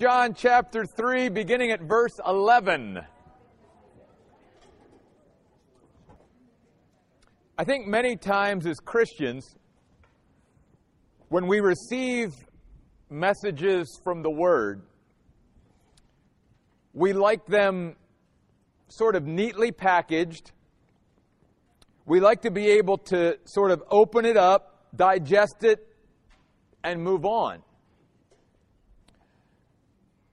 John chapter 3, beginning at verse 11. I think many times as Christians, when we receive messages from the Word, we like them sort of neatly packaged. We like to be able to sort of open it up, digest it, and move on.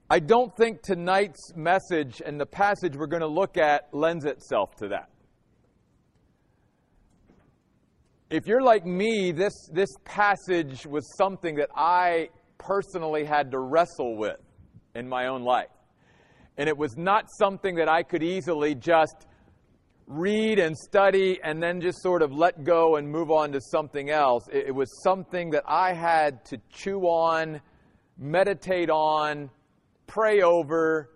I don't think tonight's message and the passage we're going to look at lends itself to that. If you're like me, this, this passage was something that I personally had to wrestle with in my own life. And it was not something that I could easily just read and study and then just sort of let go and move on to something else. It, it was something that I had to chew on, meditate on, pray over,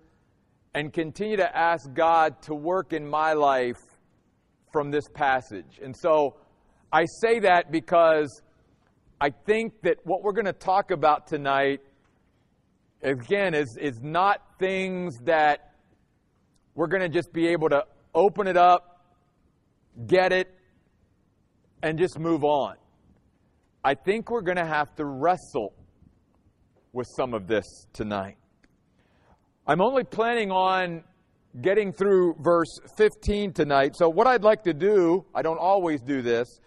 and continue to ask God to work in my life from this passage. And so I say that because I think that what we're going to talk about tonight, again, is, is not things that we're going to just be able to open it up, get it, and just move on. I think we're going to have to wrestle with some of this tonight. I'm only planning on getting through verse 15 tonight. So, what I'd like to do, I don't always do this,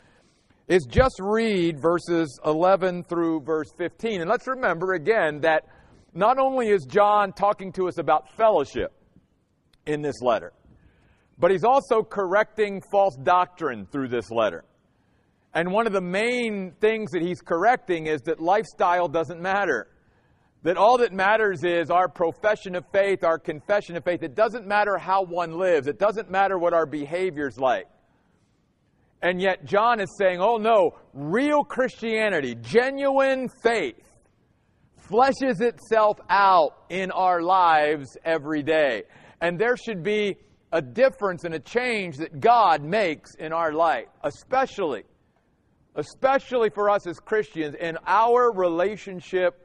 is just read verses 11 through verse 15. And let's remember again that not only is John talking to us about fellowship in this letter, but he's also correcting false doctrine through this letter. And one of the main things that he's correcting is that lifestyle doesn't matter that all that matters is our profession of faith, our confession of faith. It doesn't matter how one lives, it doesn't matter what our behavior's like. And yet, John is saying, oh no, real Christianity, genuine faith, fleshes itself out in our lives every day. And there should be a difference and a change that God makes in our life, especially, especially for us as Christians in our relationship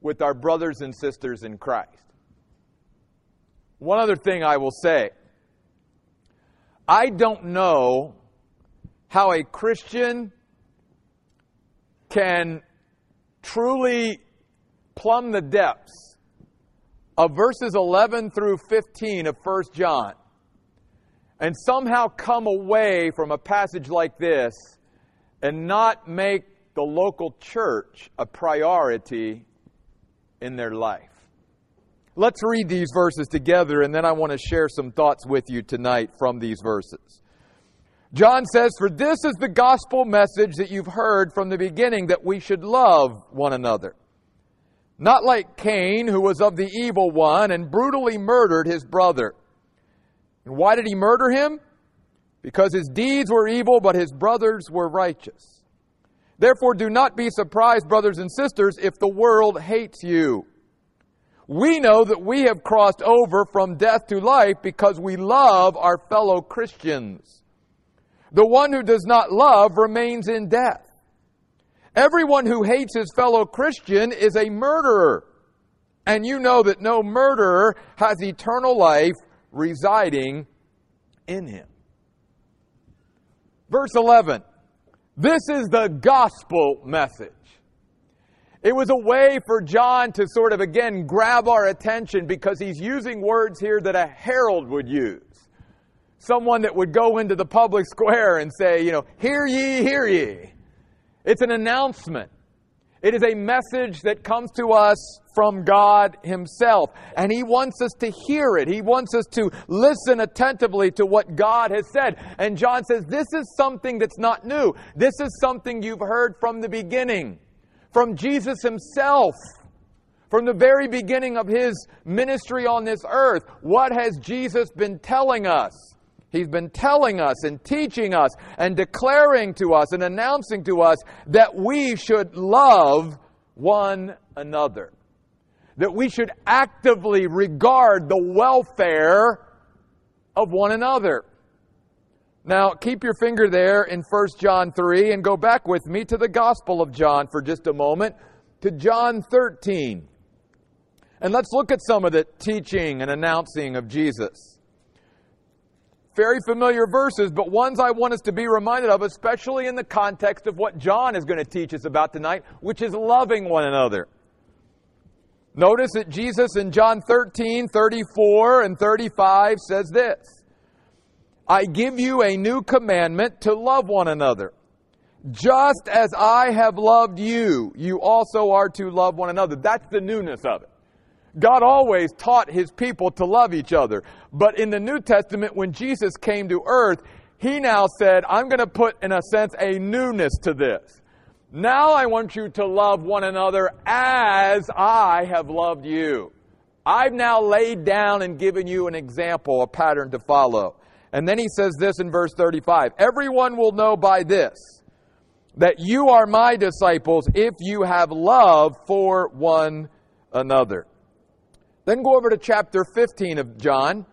with our brothers and sisters in Christ. One other thing I will say I don't know how a Christian can truly plumb the depths of verses 11 through 15 of 1 John and somehow come away from a passage like this and not make the local church a priority in their life. Let's read these verses together, and then I want to share some thoughts with you tonight from these verses. John says, For this is the gospel message that you've heard from the beginning, that we should love one another. Not like Cain, who was of the evil one and brutally murdered his brother. And why did he murder him? Because his deeds were evil, but his brothers were righteous. Therefore, do not be surprised, brothers and sisters, if the world hates you. We know that we have crossed over from death to life because we love our fellow Christians. The one who does not love remains in death. Everyone who hates his fellow Christian is a murderer. And you know that no murderer has eternal life residing in him. Verse 11. This is the gospel message. It was a way for John to sort of again grab our attention because he's using words here that a herald would use. Someone that would go into the public square and say, you know, hear ye, hear ye. It's an announcement. It is a message that comes to us from God Himself. And He wants us to hear it. He wants us to listen attentively to what God has said. And John says, This is something that's not new. This is something you've heard from the beginning, from Jesus Himself. From the very beginning of His ministry on this earth, what has Jesus been telling us? He's been telling us and teaching us and declaring to us and announcing to us that we should love one another. That we should actively regard the welfare of one another. Now, keep your finger there in 1 John 3 and go back with me to the Gospel of John for just a moment, to John 13. And let's look at some of the teaching and announcing of Jesus. Very familiar verses, but ones I want us to be reminded of, especially in the context of what John is going to teach us about tonight, which is loving one another. Notice that Jesus in John 13, 34, and 35 says this I give you a new commandment to love one another. Just as I have loved you, you also are to love one another. That's the newness of it. God always taught his people to love each other. But in the New Testament, when Jesus came to earth, he now said, I'm going to put, in a sense, a newness to this. Now I want you to love one another as I have loved you. I've now laid down and given you an example, a pattern to follow. And then he says this in verse 35 Everyone will know by this that you are my disciples if you have love for one another. Then go over to chapter 15 of John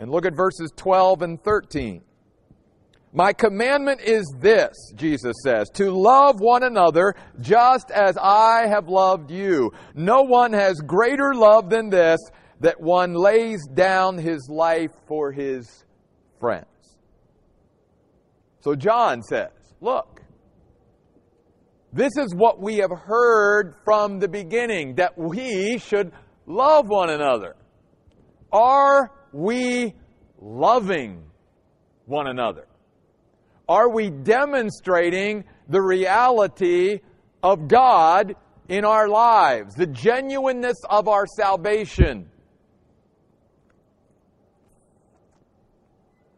and look at verses 12 and 13. My commandment is this, Jesus says, to love one another just as I have loved you. No one has greater love than this, that one lays down his life for his friends. So John says, look, this is what we have heard from the beginning, that we should love one another. Are we loving one another? Are we demonstrating the reality of God in our lives, the genuineness of our salvation?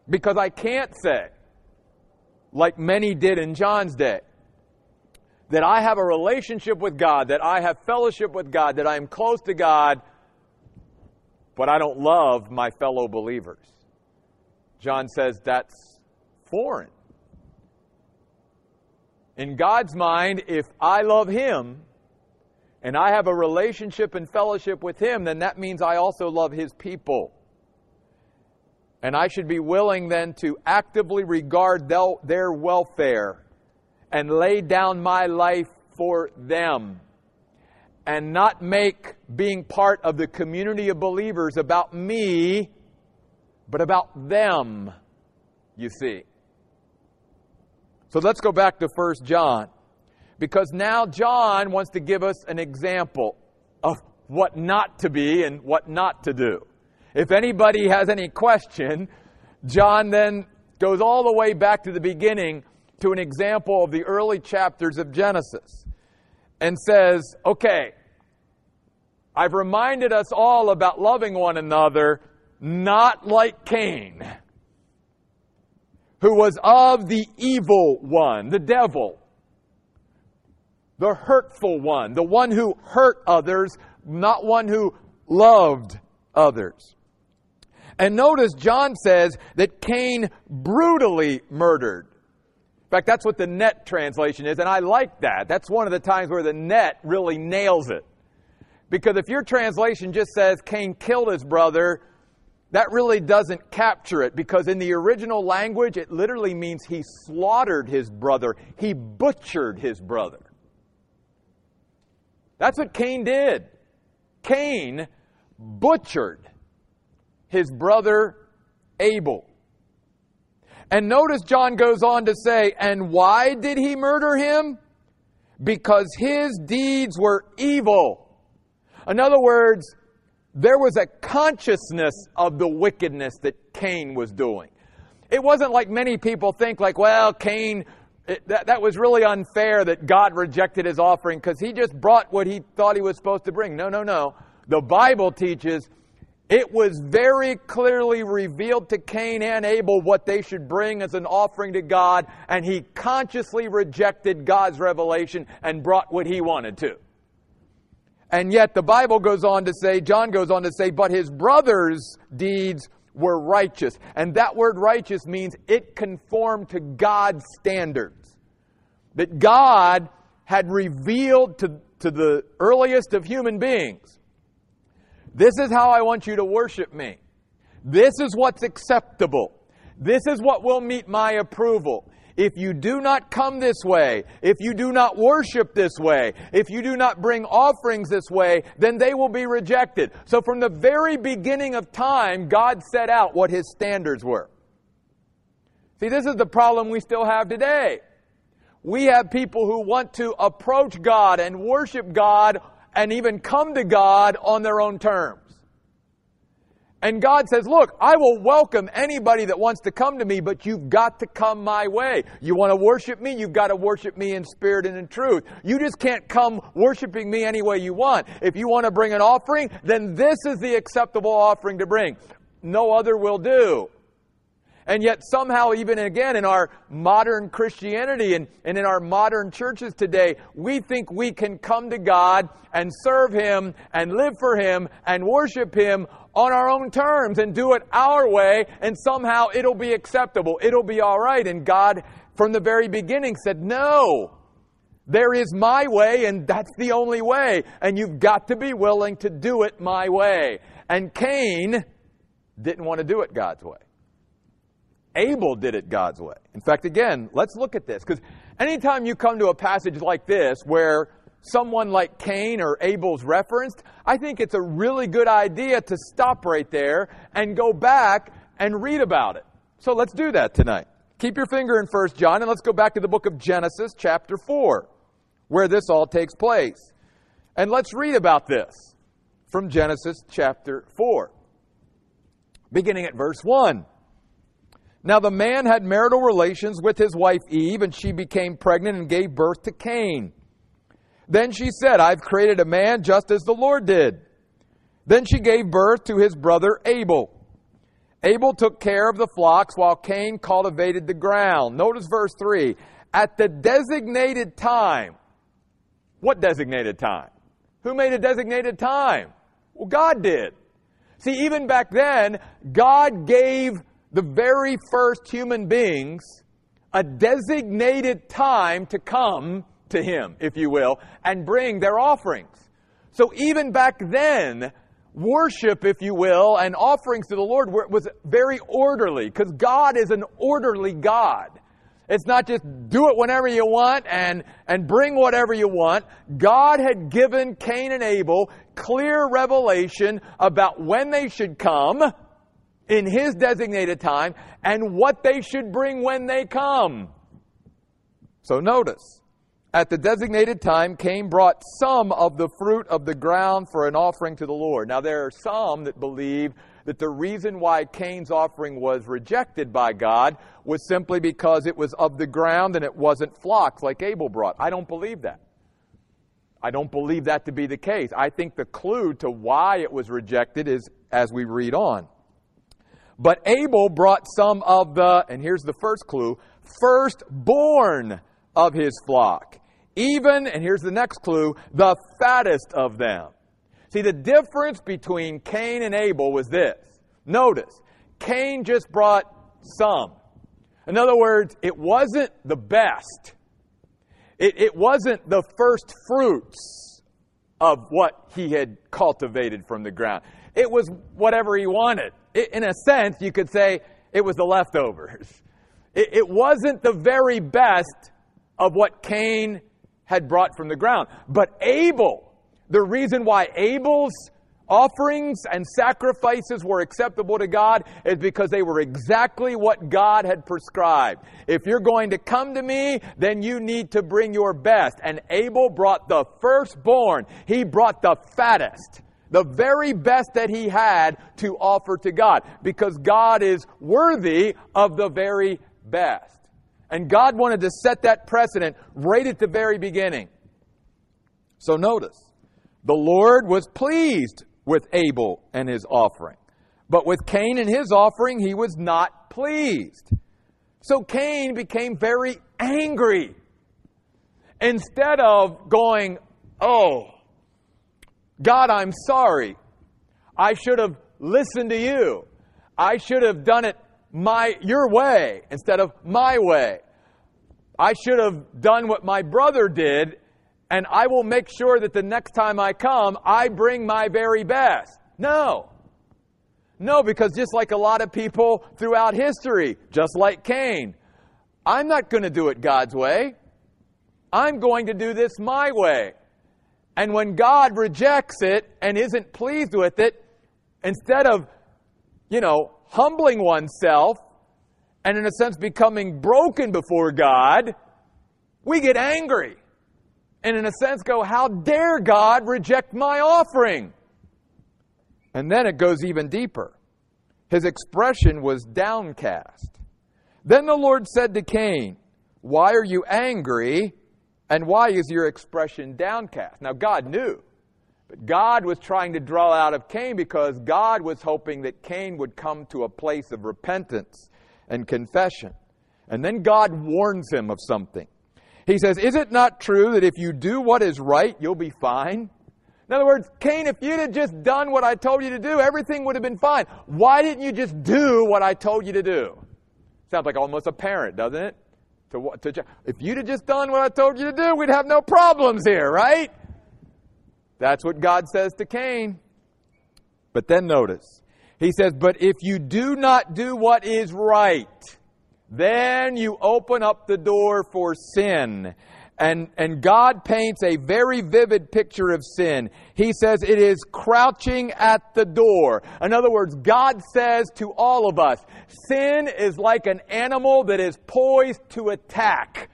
Because I can't say, like many did in John's day, that I have a relationship with God, that I have fellowship with God, that I am close to God, but I don't love my fellow believers. John says that's foreign. In God's mind, if I love Him and I have a relationship and fellowship with Him, then that means I also love His people. And I should be willing then to actively regard their welfare and lay down my life for them and not make being part of the community of believers about me, but about them, you see. So let's go back to 1 John. Because now John wants to give us an example of what not to be and what not to do. If anybody has any question, John then goes all the way back to the beginning to an example of the early chapters of Genesis and says, okay, I've reminded us all about loving one another, not like Cain, who was of the evil one, the devil, the hurtful one, the one who hurt others, not one who loved others. And notice John says that Cain brutally murdered in fact, that's what the net translation is, and I like that. That's one of the times where the net really nails it. Because if your translation just says Cain killed his brother, that really doesn't capture it because in the original language it literally means he slaughtered his brother, he butchered his brother. That's what Cain did. Cain butchered his brother Abel. And notice John goes on to say, and why did he murder him? Because his deeds were evil. In other words, there was a consciousness of the wickedness that Cain was doing. It wasn't like many people think, like, well, Cain, it, that, that was really unfair that God rejected his offering because he just brought what he thought he was supposed to bring. No, no, no. The Bible teaches it was very clearly revealed to Cain and Abel what they should bring as an offering to God, and he consciously rejected God's revelation and brought what he wanted to. And yet the Bible goes on to say, John goes on to say, but his brother's deeds were righteous. And that word righteous means it conformed to God's standards. That God had revealed to, to the earliest of human beings this is how I want you to worship me. This is what's acceptable. This is what will meet my approval. if you do not come this way, if you do not worship this way, if you do not bring offerings this way, then they will be rejected. So from the very beginning of time, God set out what his standards were. See, this is the problem we still have today. We have people who want to approach God and worship God and even come to God on their own terms. And God says, Look, I will welcome anybody that wants to come to me, but you've got to come my way. You want to worship me? You've got to worship me in spirit and in truth. You just can't come worshiping me any way you want. If you want to bring an offering, then this is the acceptable offering to bring. No other will do. And yet, somehow, even again in our modern Christianity and, and in our modern churches today, we think we can come to God and serve Him and live for Him and worship Him on our own terms and do it our way, and somehow it'll be acceptable. It'll be all right. And God, from the very beginning, said, No, there is my way, and that's the only way. And you've got to be willing to do it my way. And Cain didn't want to do it God's way. Abel did it God's way. In fact, again, let's look at this. Because anytime you come to a passage like this where someone like Cain or Abel's referenced, I think it's a really good idea to stop right there and go back and read about it. So let's do that tonight. Keep your finger in 1 John and let's go back to the book of Genesis, chapter 4, where this all takes place. And let's read about this from Genesis chapter 4, beginning at verse 1. Now the man had marital relations with his wife Eve, and she became pregnant and gave birth to Cain. Then she said, I've created a man just as the Lord did. Then she gave birth to his brother Abel. Abel took care of the flocks while Cain cultivated the ground. Notice verse 3. At the designated time. What designated time? Who made a designated time? Well, God did. See, even back then, God gave the very first human beings a designated time to come to Him, if you will, and bring their offerings. So even back then, worship, if you will, and offerings to the Lord was very orderly because God is an orderly God. It's not just do it whenever you want and, and bring whatever you want. God had given Cain and Abel clear revelation about when they should come in His designated time and what they should bring when they come. So notice, at the designated time, Cain brought some of the fruit of the ground for an offering to the Lord. Now, there are some that believe that the reason why Cain's offering was rejected by God was simply because it was of the ground and it wasn't flocks like Abel brought. I don't believe that. I don't believe that to be the case. I think the clue to why it was rejected is as we read on. But Abel brought some of the, and here's the first clue, firstborn of his flock. Even, and here's the next clue, the fattest of them. See, the difference between Cain and Abel was this. Notice, Cain just brought some. In other words, it wasn't the best. It, it wasn't the first fruits of what he had cultivated from the ground. It was whatever he wanted it, in a sense, you could say it was the leftovers. It, it wasn't the very best of what Cain had brought from the ground. But Abel, the reason why Abel's offerings and sacrifices were acceptable to God is because they were exactly what God had prescribed. If you're going to come to me, then you need to bring your best. And Abel brought the firstborn. He brought the fattest the very best that he had to offer to God because God is worthy of the very best. And God wanted to set that precedent right at the very beginning. So notice, the Lord was pleased with Abel and his offering. But with Cain and his offering, he was not pleased. So Cain became very angry. Instead of going, Oh, God, I'm sorry. I should have listened to you. I should have done it my your way instead of my way. I should have done what my brother did, and I will make sure that the next time I come, I bring my very best. No. No, because just like a lot of people throughout history, just like Cain, I'm not going to do it God's way. I'm going to do this my way. And when God rejects it and isn't pleased with it, instead of, you know, humbling oneself and in a sense becoming broken before God, we get angry. And in a sense go, how dare God reject my offering? And then it goes even deeper. His expression was downcast. Then the Lord said to Cain, Why are you angry? And why is your expression downcast? Now, God knew. But God was trying to draw out of Cain because God was hoping that Cain would come to a place of repentance and confession. And then God warns him of something. He says, Is it not true that if you do what is right, you'll be fine? In other words, Cain, if you'd have just done what I told you to do, everything would have been fine. Why didn't you just do what I told you to do? Sounds like almost a parent, doesn't it? To, to, if you'd have just done what I told you to do, we'd have no problems here, right? That's what God says to Cain. But then notice, he says, But if you do not do what is right, then you open up the door for sin. And, and God paints a very vivid picture of sin. He says it is crouching at the door. In other words, God says to all of us, sin is like an animal that is poised to attack.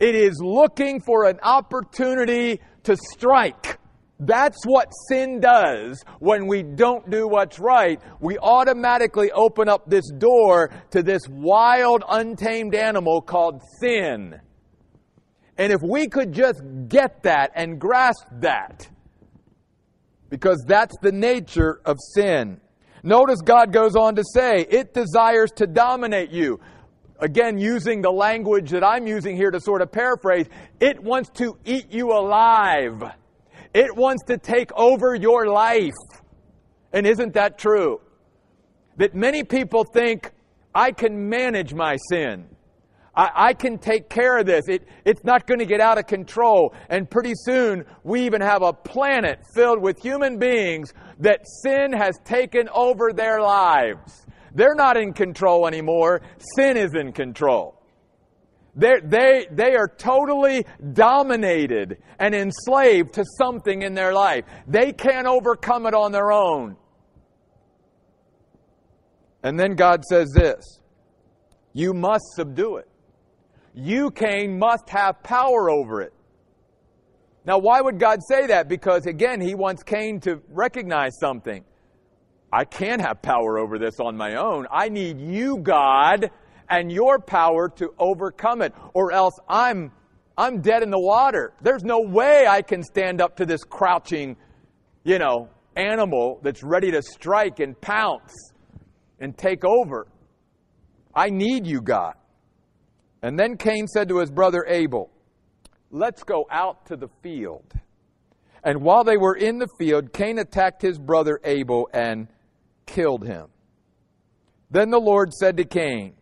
It is looking for an opportunity to strike. That's what sin does when we don't do what's right. We automatically open up this door to this wild, untamed animal called sin. And if we could just get that and grasp that, because that's the nature of sin. Notice God goes on to say, it desires to dominate you. Again, using the language that I'm using here to sort of paraphrase, it wants to eat you alive. It wants to take over your life. And isn't that true? That many people think, I can manage my sin. I, I can take care of this. It, it's not going to get out of control. And pretty soon, we even have a planet filled with human beings that sin has taken over their lives. They're not in control anymore. Sin is in control. They're, they, they are totally dominated and enslaved to something in their life. They can't overcome it on their own. And then God says this You must subdue it you, Cain, must have power over it. Now, why would God say that? Because, again, he wants Cain to recognize something. I can't have power over this on my own. I need you, God, and your power to overcome it, or else I'm, I'm dead in the water. There's no way I can stand up to this crouching, you know, animal that's ready to strike and pounce and take over. I need you, God. And then Cain said to his brother Abel, Let's go out to the field. And while they were in the field, Cain attacked his brother Abel and killed him. Then the Lord said to Cain,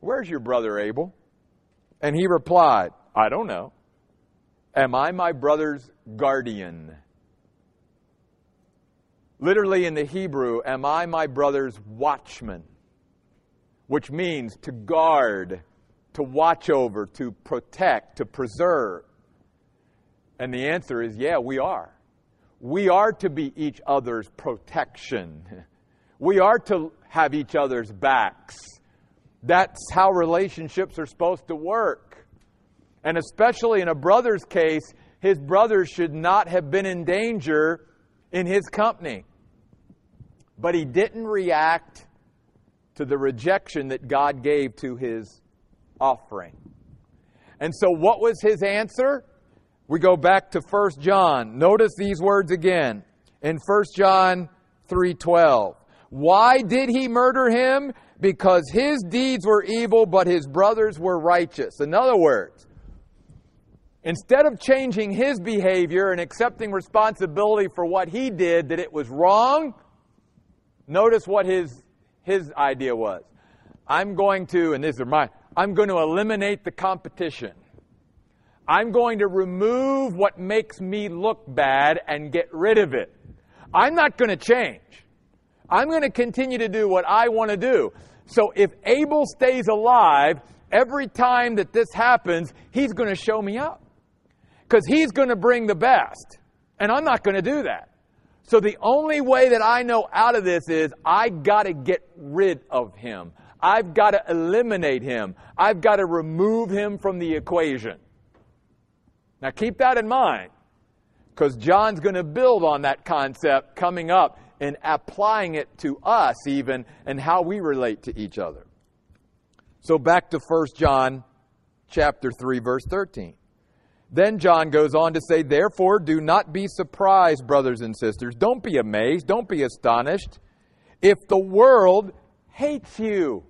Where's your brother Abel? And he replied, I don't know. Am I my brother's guardian? Literally in the Hebrew, am I my brother's watchman? Which means to guard to watch over, to protect, to preserve? And the answer is yeah, we are. We are to be each other's protection. We are to have each other's backs. That's how relationships are supposed to work. And especially in a brother's case, his brother should not have been in danger in his company. But he didn't react to the rejection that God gave to his offering. And so, what was his answer? We go back to 1 John. Notice these words again in 1 John 3:12. Why did he murder him? Because his deeds were evil, but his brothers were righteous. In other words, instead of changing his behavior and accepting responsibility for what he did, that it was wrong, notice what his, his idea was. I'm going to, and these are my, I'm going to eliminate the competition. I'm going to remove what makes me look bad and get rid of it. I'm not going to change. I'm going to continue to do what I want to do. So if Abel stays alive, every time that this happens, he's going to show me up. Because he's going to bring the best. And I'm not going to do that. So the only way that I know out of this is I got to get rid of him. I've got to eliminate him. I've got to remove him from the equation. Now keep that in mind because John's going to build on that concept coming up and applying it to us even and how we relate to each other. So back to 1 John chapter 3 verse 13. Then John goes on to say, Therefore, do not be surprised, brothers and sisters. Don't be amazed. Don't be astonished. If the world hates you,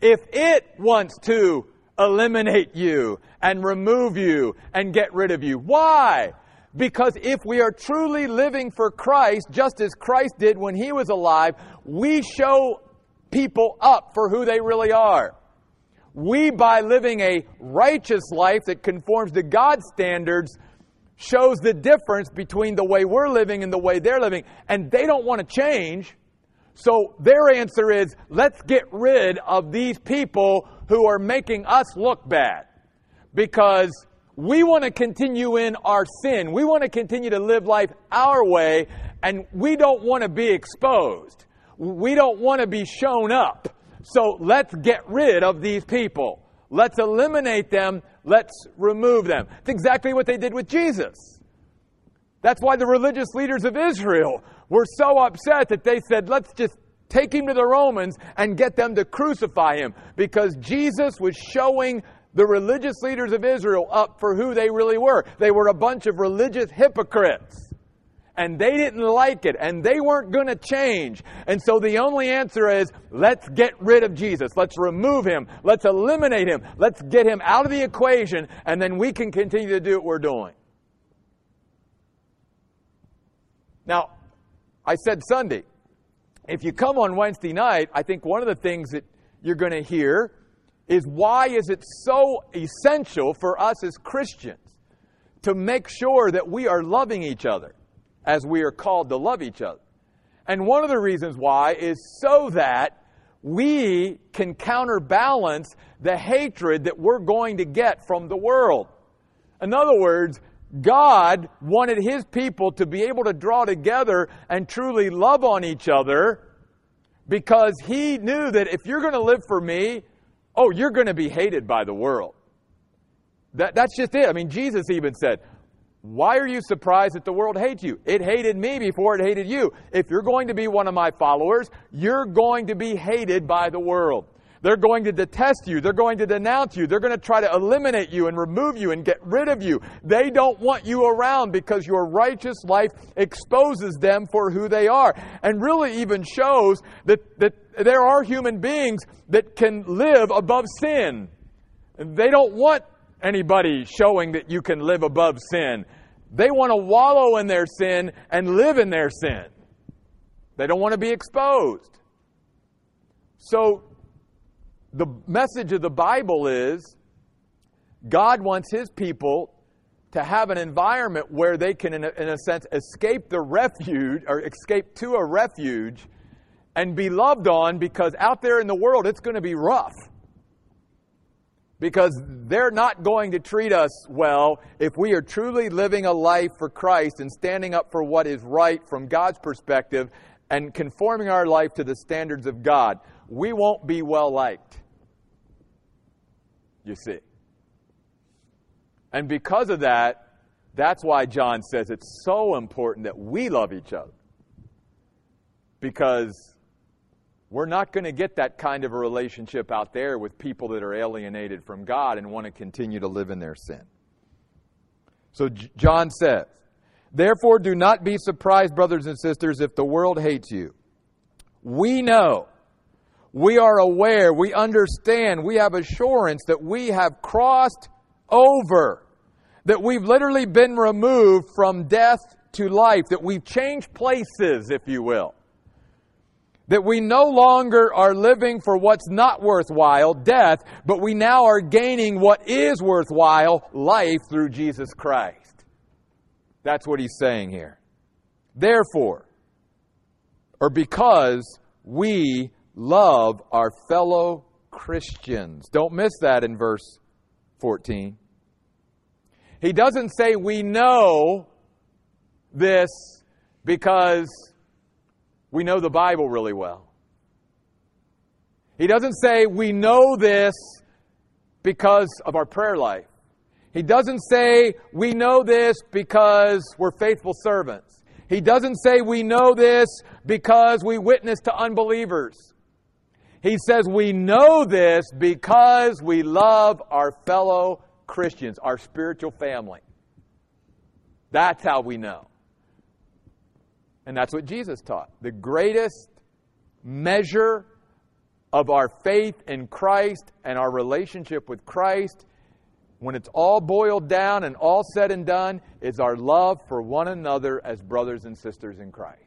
if it wants to eliminate you and remove you and get rid of you. Why? Because if we are truly living for Christ, just as Christ did when he was alive, we show people up for who they really are. We, by living a righteous life that conforms to God's standards, shows the difference between the way we're living and the way they're living. And they don't want to change. So their answer is let's get rid of these people who are making us look bad. Because we want to continue in our sin. We want to continue to live life our way, and we don't want to be exposed. We don't want to be shown up. So let's get rid of these people. Let's eliminate them. Let's remove them. It's exactly what they did with Jesus. That's why the religious leaders of Israel were so upset that they said, let's just take him to the Romans and get them to crucify him because Jesus was showing the religious leaders of Israel up for who they really were. They were a bunch of religious hypocrites. And they didn't like it, and they weren't going to change. And so the only answer is let's get rid of Jesus. Let's remove him. Let's eliminate him. Let's get him out of the equation, and then we can continue to do what we're doing. Now, I said Sunday. If you come on Wednesday night, I think one of the things that you're going to hear is why is it so essential for us as Christians to make sure that we are loving each other as we are called to love each other? And one of the reasons why is so that we can counterbalance the hatred that we're going to get from the world. In other words, God wanted His people to be able to draw together and truly love on each other because He knew that if you're going to live for me, oh, you're going to be hated by the world. That, that's just it. I mean, Jesus even said, Why are you surprised that the world hates you? It hated me before it hated you. If you're going to be one of my followers, you're going to be hated by the world. They're going to detest you. They're going to denounce you. They're going to try to eliminate you and remove you and get rid of you. They don't want you around because your righteous life exposes them for who they are and really even shows that, that there are human beings that can live above sin. They don't want anybody showing that you can live above sin. They want to wallow in their sin and live in their sin. They don't want to be exposed. So the message of the Bible is God wants His people to have an environment where they can, in a, in a, sense, escape the refuge or escape to a refuge and be loved on because out there in the world it's going to be rough. Because they're not going to treat us well if we are truly living a life for Christ and standing up for what is right from God's perspective and conforming our life to the standards of God. We won't be well liked you see. And because of that, that's why John says it's so important that we love each other. Because we're not going to get that kind of a relationship out there with people that are alienated from God and want to continue to live in their sin. So John says, Therefore, do not be surprised, brothers and sisters, if the world hates you. We know we are aware, we understand, we have assurance that we have crossed over, that we've literally been removed from death to life, that we've changed places, if you will. That we no longer are living for what's not worthwhile, death, but we now are gaining what is worthwhile, life through Jesus Christ. That's what he's saying here. Therefore, or because we love our fellow Christians. Don't miss that in verse 14. He doesn't say we know this because we know the Bible really well. He doesn't say we know this because of our prayer life. He doesn't say we know this because we're faithful servants. He doesn't say we know this because we witness to unbelievers. He says we know this because we love our fellow Christians, our spiritual family. That's how we know. And that's what Jesus taught. The greatest measure of our faith in Christ and our relationship with Christ, when it's all boiled down and all said and done, is our love for one another as brothers and sisters in Christ.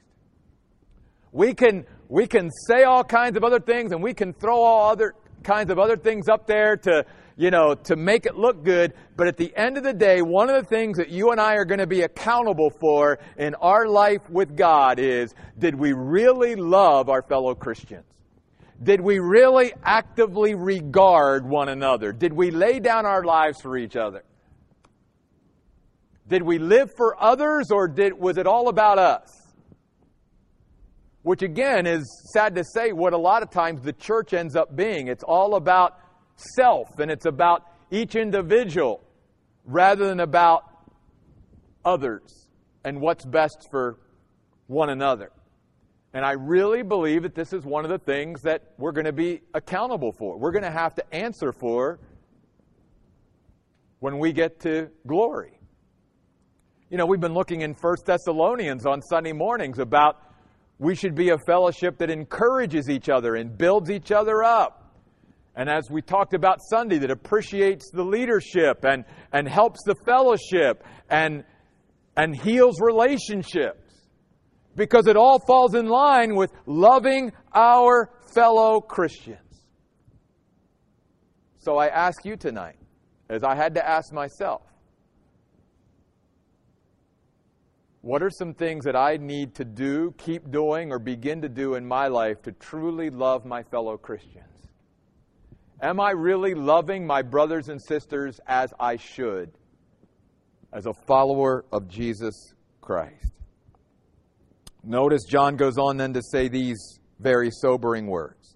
We can, we can say all kinds of other things and we can throw all other kinds of other things up there to, you know, to make it look good. But at the end of the day, one of the things that you and I are going to be accountable for in our life with God is did we really love our fellow Christians? Did we really actively regard one another? Did we lay down our lives for each other? Did we live for others or did, was it all about us? Which again is sad to say what a lot of times the church ends up being. It's all about self and it's about each individual rather than about others and what's best for one another. And I really believe that this is one of the things that we're going to be accountable for. We're going to have to answer for when we get to glory. You know, we've been looking in 1 Thessalonians on Sunday mornings about we should be a fellowship that encourages each other and builds each other up. And as we talked about Sunday, that appreciates the leadership and, and helps the fellowship and, and heals relationships. Because it all falls in line with loving our fellow Christians. So I ask you tonight, as I had to ask myself, what are some things that I need to do, keep doing, or begin to do in my life to truly love my fellow Christians? Am I really loving my brothers and sisters as I should as a follower of Jesus Christ? Notice John goes on then to say these very sobering words.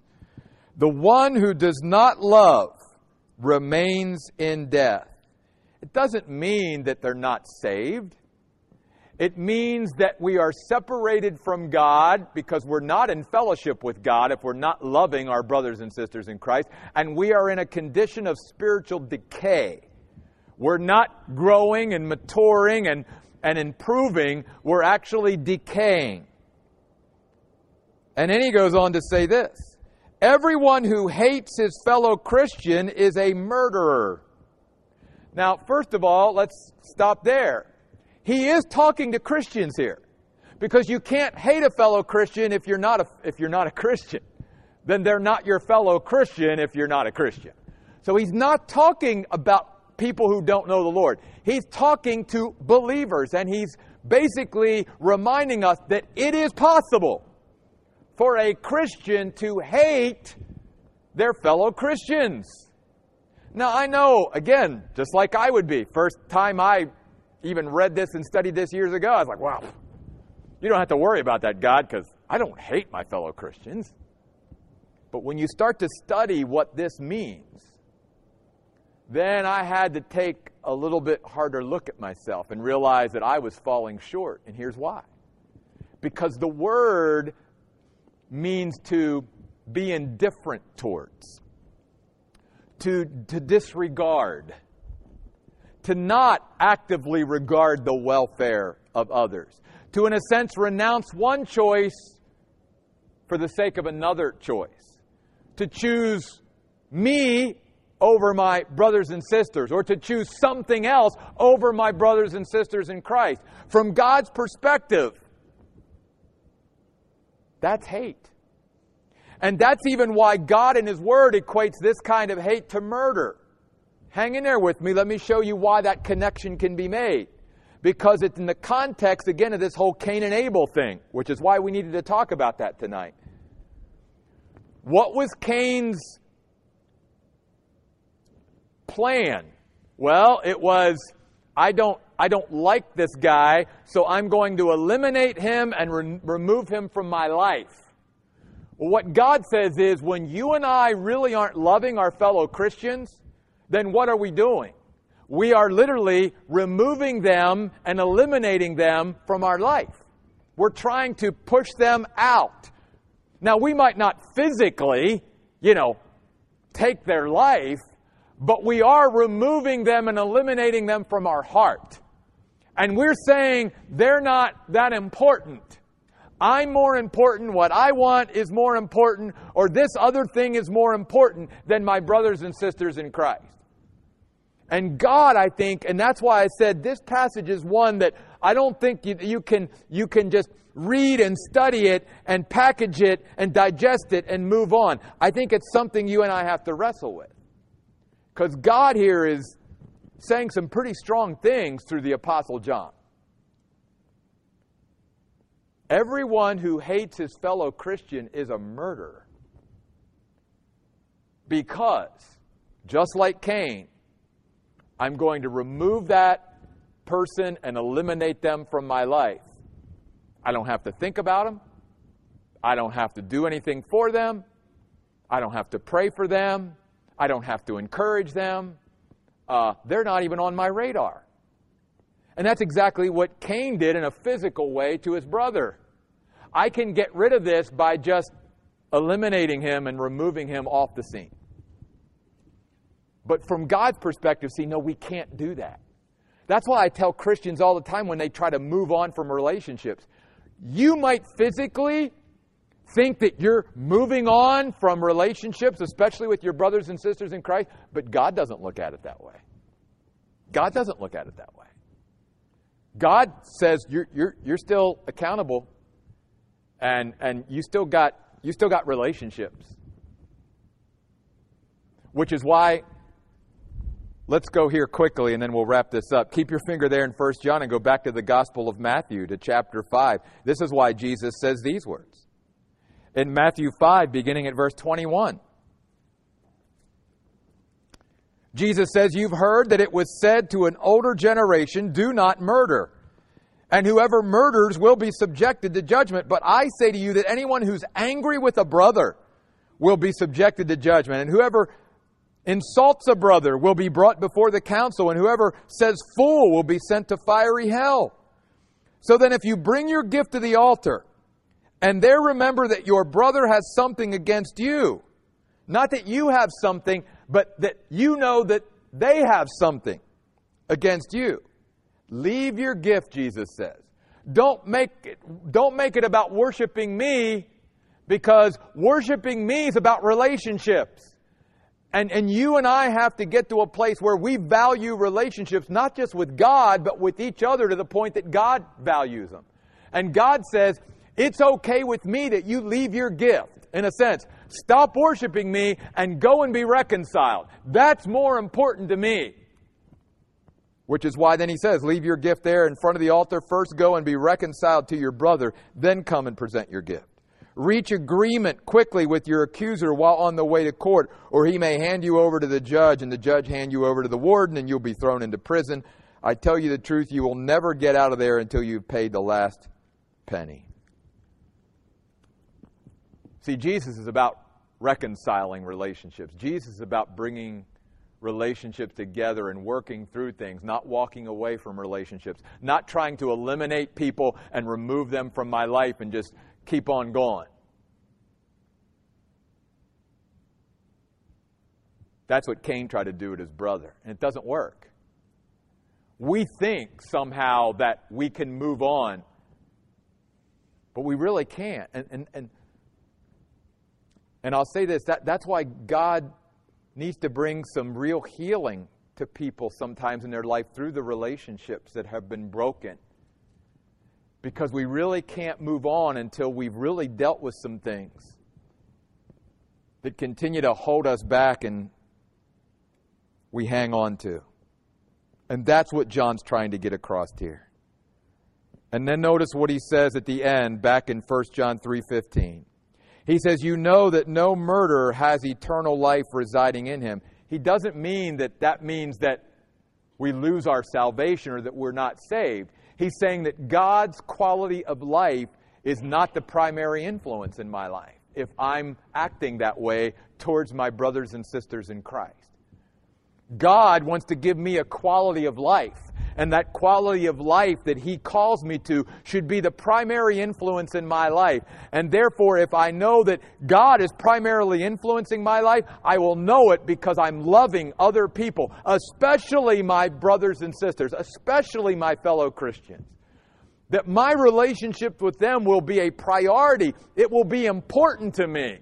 The one who does not love remains in death. It doesn't mean that they're not saved. It means that we are separated from God because we're not in fellowship with God if we're not loving our brothers and sisters in Christ, and we are in a condition of spiritual decay. We're not growing and maturing and, and improving, we're actually decaying. And then he goes on to say this Everyone who hates his fellow Christian is a murderer. Now, first of all, let's stop there. He is talking to Christians here. Because you can't hate a fellow Christian if you're not a, if you're not a Christian. Then they're not your fellow Christian if you're not a Christian. So he's not talking about people who don't know the Lord. He's talking to believers and he's basically reminding us that it is possible for a Christian to hate their fellow Christians. Now, I know, again, just like I would be, first time I even read this and studied this years ago. I was like, wow, you don't have to worry about that, God, because I don't hate my fellow Christians. But when you start to study what this means, then I had to take a little bit harder look at myself and realize that I was falling short. And here's why. Because the word means to be indifferent towards, to, to disregard to not actively regard the welfare of others, to, in a sense, renounce one choice for the sake of another choice, to choose me over my brothers and sisters, or to choose something else over my brothers and sisters in Christ. From God's perspective, that's hate. And that's even why God in His Word equates this kind of hate to murder. Hang in there with me. Let me show you why that connection can be made. Because it's in the context, again, of this whole Cain and Abel thing, which is why we needed to talk about that tonight. What was Cain's plan? Well, it was I don't I don't like this guy, so I'm going to eliminate him and re- remove him from my life. What God says is when you and I really aren't loving our fellow Christians, then what are we doing? We are literally removing them and eliminating them from our life. We're trying to push them out. Now, we might not physically, you know, take their life, but we are removing them and eliminating them from our heart. And we're saying they're not that important. I'm more important, what I want is more important, or this other thing is more important than my brothers and sisters in Christ. And God, I think, and that's why I said this passage is one that I don't think you, you, can, you can just read and study it and package it and digest it and move on. I think it's something you and I have to wrestle with. Because God here is saying some pretty strong things through the Apostle John. Everyone who hates his fellow Christian is a murderer. Because, just like Cain, I'm going to remove that person and eliminate them from my life. I don't have to think about them. I don't have to do anything for them. I don't have to pray for them. I don't have to encourage them. Uh, they're not even on my radar. And that's exactly what Cain did in a physical way to his brother. I can get rid of this by just eliminating him and removing him off the scene. But from God's perspective, see, no, we can't do that. That's why I tell Christians all the time when they try to move on from relationships. You might physically think that you're moving on from relationships, especially with your brothers and sisters in Christ, but God doesn't look at it that way. God doesn't look at it that way. God says you're, you're, you're still accountable and, and you, still got, you still got relationships. Which is why, let's go here quickly and then we'll wrap this up. Keep your finger there in 1 John and go back to the Gospel of Matthew to chapter 5. This is why Jesus says these words in Matthew 5, beginning at verse 21. Jesus says, You've heard that it was said to an older generation, Do not murder. And whoever murders will be subjected to judgment. But I say to you that anyone who's angry with a brother will be subjected to judgment. And whoever insults a brother will be brought before the council. And whoever says fool will be sent to fiery hell. So then, if you bring your gift to the altar, and there remember that your brother has something against you. Not that you have something, but that you know that they have something against you. Leave your gift, Jesus says. Don't make it, don't make it about worshiping me because worshiping me is about relationships. And, and you and I have to get to a place where we value relationships, not just with God, but with each other to the point that God values them. And God says, it's okay with me that you leave your gift, in a sense. Stop worshiping me and go and be reconciled. That's more important to me. Which is why then he says, Leave your gift there in front of the altar. First go and be reconciled to your brother, then come and present your gift. Reach agreement quickly with your accuser while on the way to court, or he may hand you over to the judge, and the judge hand you over to the warden, and you'll be thrown into prison. I tell you the truth, you will never get out of there until you've paid the last penny. See, Jesus is about reconciling relationships. Jesus is about bringing relationships together and working through things, not walking away from relationships, not trying to eliminate people and remove them from my life and just keep on going. That's what Cain tried to do with his brother, and it doesn't work. We think somehow that we can move on, but we really can't. And, and, and and I'll say this that, that's why God needs to bring some real healing to people sometimes in their life through the relationships that have been broken. Because we really can't move on until we've really dealt with some things that continue to hold us back and we hang on to. And that's what John's trying to get across here. And then notice what he says at the end back in 1 John 3:15. He says, You know that no murderer has eternal life residing in him. he doesn't mean that that means that we lose our salvation or that we're not saved. He's saying that God's quality of life is not the primary influence in my life if I'm acting that way towards my brothers and sisters in Christ. God wants to give me a quality of life and that quality of life that He calls me to should be the primary influence in my life. And therefore, if I know that God is primarily influencing my life, I will know it because I'm loving other people, especially my brothers and sisters, especially my fellow Christians. That my relationship with them will be a priority. It will be important to me.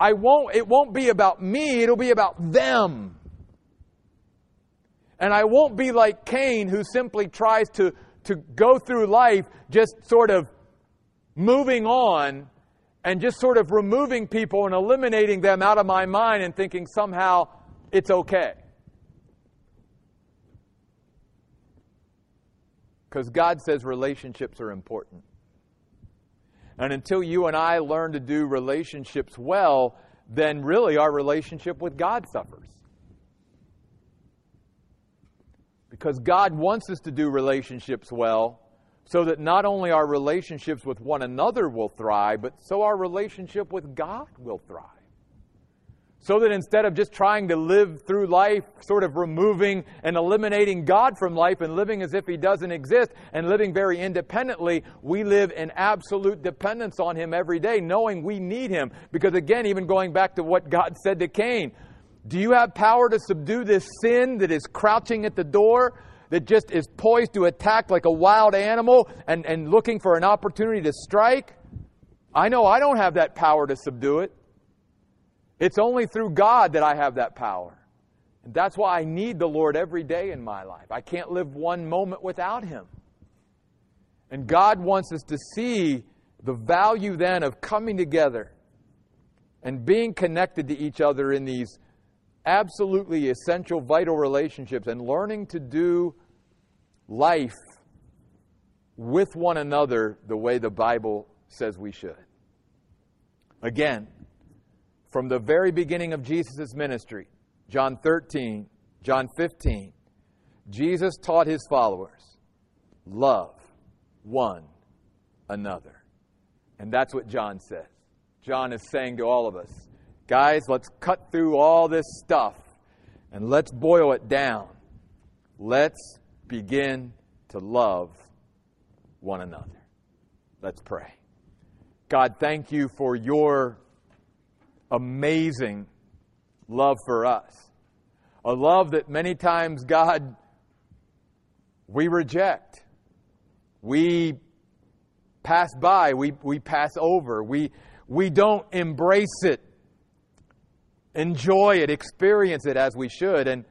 I won't, it won't be about me, it'll be about them. And I won't be like Cain, who simply tries to, to go through life just sort of moving on and just sort of removing people and eliminating them out of my mind and thinking somehow it's okay. Because God says relationships are important. And until you and I learn to do relationships well, then really our relationship with God suffers. Because God wants us to do relationships well so that not only our relationships with one another will thrive, but so our relationship with God will thrive. So that instead of just trying to live through life, sort of removing and eliminating God from life and living as if He doesn't exist and living very independently, we live in absolute dependence on Him every day, knowing we need Him. Because again, even going back to what God said to Cain, do you have power to subdue this sin that is crouching at the door, that just is poised to attack like a wild animal and, and looking for an opportunity to strike? I know I don't have that power to subdue it. It's only through God that I have that power. And that's why I need the Lord every day in my life. I can't live one moment without Him. And God wants us to see the value then of coming together and being connected to each other in these absolutely essential, vital relationships and learning to do life with one another the way the Bible says we should. Again, from the very beginning of Jesus' ministry, John 13, John 15, Jesus taught his followers love one another. And that's what John says. John is saying to all of us Guys, let's cut through all this stuff and let's boil it down. Let's begin to love one another. Let's pray. God, thank you for your amazing love for us. A love that many times, God, we reject. We pass by. We, we pass over. We, we don't embrace it enjoy it, experience it as we should. And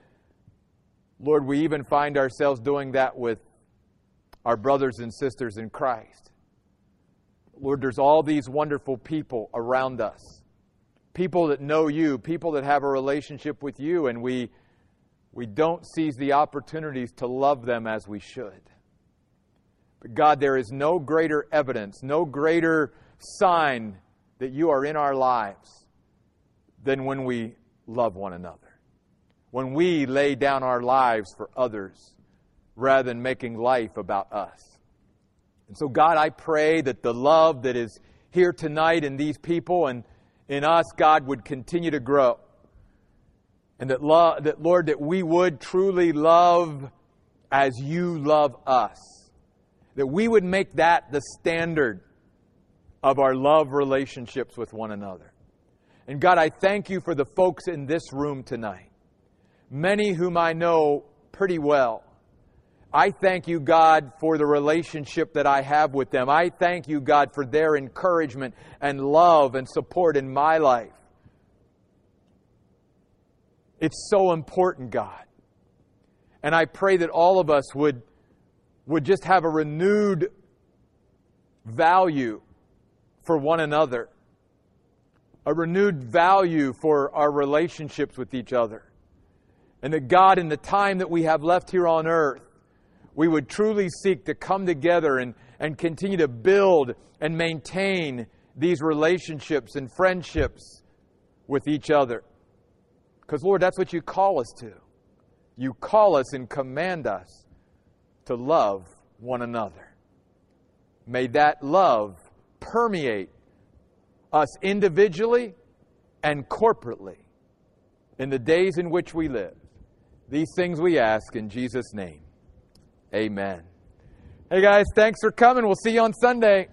Lord, we even find ourselves doing that with our brothers and sisters in Christ. Lord, there's all these wonderful people around us. People that know you, people that have a relationship with you, and we, we don't seize the opportunities to love them as we should. But God, there is no greater evidence, no greater sign that you are in our lives than when we love one another. When we lay down our lives for others rather than making life about us. And so, God, I pray that the love that is here tonight in these people and in us, God, would continue to grow. And that, lo- that, Lord, that we would truly love as you love us. That we would make that the standard of our love relationships with one another. And God, I thank you for the folks in this room tonight, many whom I know pretty well. I thank you, God, for the relationship that I have with them. I thank you, God, for their encouragement and love and support in my life. It's so important, God. And I pray that all of us would, would just have a renewed value for one another a renewed value for our relationships with each other. And that God, in the time that we have left here on earth, we would truly seek to come together and, and continue to build and maintain these relationships and friendships with each other. Because, Lord, that's what you call us to. You call us and command us to love one another. May that love permeate us individually and corporately in the days in which we live. These things we ask in Jesus' name. Amen. Hey guys, thanks for coming. We'll see you on Sunday.